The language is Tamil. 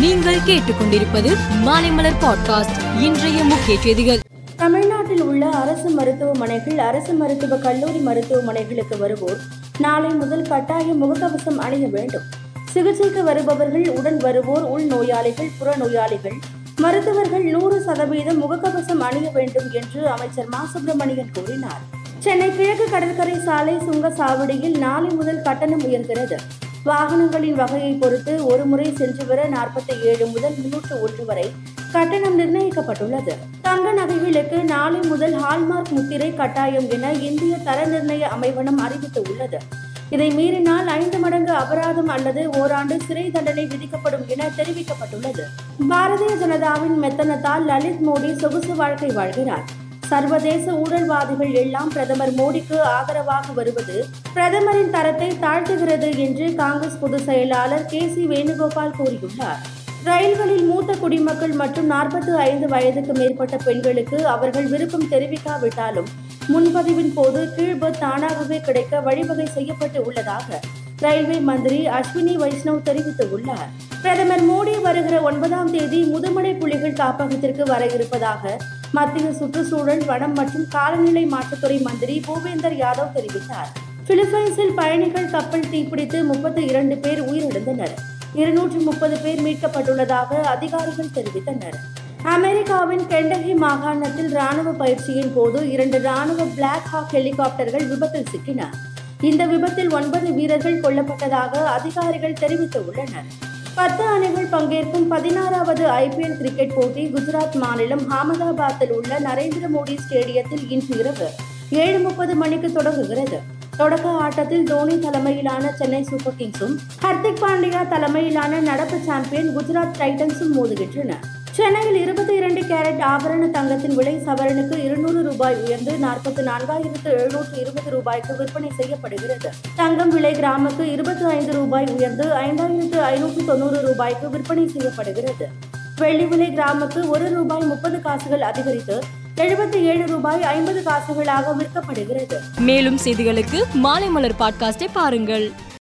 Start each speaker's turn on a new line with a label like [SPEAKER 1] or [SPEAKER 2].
[SPEAKER 1] நீங்கள் கேட்டுக்கொண்டிருப்பது மாலைமலர் பாட்காஸ்ட். இன்றைய முக்கிய செய்திகள்.
[SPEAKER 2] தமிழ்நாட்டில் உள்ள அரசு மருத்துவமனைகள் அரசு மருத்துவ கல்லூரி மருத்துவமனைகளுக்கு வருவோர் நாளை முதல் கட்டாயம் முகக்கவசம் அணிய வேண்டும். சிகிச்சைக்கு வருபவர்கள் உடன் வருவோர் உள் நோயாளிகள் புற நோயாளிகள் மருத்துவர்கள் நூறு சதவீதம் முகக்கவசம் அணிய வேண்டும் என்று அமைச்சர் மா. சுப்பிரமணியன் கூறினார். சென்னை கிழக்கு கடற்கரை சாலை சுங்க சாவடியில் நாளை முதல் கட்டணம் உயர்கிறது. வாகனங்களின் வகையை பொறுத்து ஒரு முறை சென்று வர நாற்பத்தி ஏழு முதல் முன்னூற்று ஒன்று வரை கட்டணம் நிர்ணயிக்கப்பட்டுள்ளது. தங்க நகைகளுக்கு நாளை முதல் ஹால்மார்க் முத்திரை கட்டாயம் என இந்திய தர நிர்ணய அமைவனம் அறிவித்துள்ளது. இதை மீறினால் ஐந்து மடங்கு அபராதம் அல்லது ஓராண்டு சிறை தண்டனை விதிக்கப்படும் என தெரிவிக்கப்பட்டுள்ளது. பாரதிய ஜனதாவின் மெத்தனத்தால் லலித் மோடி சொகுசு வாழ்க்கை வாழ்கிறார். சர்வதேச ஊழல்வாதிகள் எல்லாம் பிரதமர் மோடிக்கு ஆதரவாக வருவது பிரதமரின் தரத்தை தாழ்த்துகிறது என்று காங்கிரஸ் பொதுச் செயலாளர் கே சி வேணுகோபால் கூறியுள்ளார். ரயில்களில் மூத்த குடிமக்கள் மற்றும் நாற்பத்தி ஐந்து வயதுக்கு மேற்பட்ட பெண்களுக்கு அவர்கள் விருப்பம் தெரிவிக்காவிட்டாலும் முன்பதிவின் போது கீழ்பத் தானாகவே கிடைக்க வழிவகை செய்யப்பட்டு உள்ளதாக ரயில்வே மந்திரி அஸ்வினி வைஷ்ணவ் தெரிவித்துள்ளார். பிரதமர் மோடி வருகிற ஒன்பதாம் தேதி முதுமலை புலிகள் காப்பகத்திற்கு வர இருப்பதாக மத்திய சுற்றுச்சூழல் வனம் மற்றும் காலநிலை மாற்றத்துறை மந்திரி பூபேந்தர் யாதவ் தெரிவித்தார். பிலிப்பைன்ஸில் பயணிகள் கப்பல் தீப்பிடித்து முப்பத்தி இரண்டு பேர் உயிரிழந்தனர். இருநூற்று முப்பது பேர் மீட்கப்பட்டுள்ளதாக அதிகாரிகள் தெரிவித்தனர். அமெரிக்காவின் கெண்டகி மாகாணத்தில் ராணுவ பயிற்சியின் போது இரண்டு ராணுவ பிளாக் ஹாக் ஹெலிகாப்டர்கள் விபத்தில் சிக்கின. இந்த விபத்தில் ஒன்பது வீரர்கள் கொல்லப்பட்டதாக அதிகாரிகள் தெரிவித்துள்ளனர். பத்து அணிகள் பங்கேற்கும் பதினாறாவது ஐபிஎல் கிரிக்கெட் போட்டி குஜராத் மாநிலம் அகமதாபாத்தில் உள்ள நரேந்திர மோடி ஸ்டேடியத்தில் இன்று இரவு ஏழு முப்பது மணிக்கு தொடங்குகிறது. தொடக்க ஆட்டத்தில் தோனி தலைமையிலான சென்னை சூப்பர் கிங்ஸும் ஹர்திக் பாண்டியா தலைமையிலான நடப்பு சாம்பியன் குஜராத் டைட்டன்ஸும் மோதுகின்றன. சென்னையில் இருபத்தி இரண்டு கேரட் ஆபரண தங்கத்தின் விலை சவரனுக்கு இருநூறு ரூபாய் உயர்ந்து நாற்பத்தி நான்காயிரத்து எழுநூற்று இருபது ரூபாய்க்கு விற்பனை செய்யப்படுகிறது. தங்கம் விலை கிராமுக்கு இருபத்தி ஐந்து ரூபாய் உயர்ந்து ஐந்தாயிரத்து ஐநூற்று தொண்ணூறு ரூபாய்க்கு விற்பனை செய்யப்படுகிறது. வெள்ளி விலை கிராமுக்கு ஒரு ரூபாய் முப்பது காசுகள் அதிகரித்து எழுபத்தி ஏழு ரூபாய் ஐம்பது காசுகளாக விற்கப்படுகிறது.
[SPEAKER 1] மேலும் செய்திகளுக்கு மாலை மலர் பாட்காஸ்டை பாருங்கள்.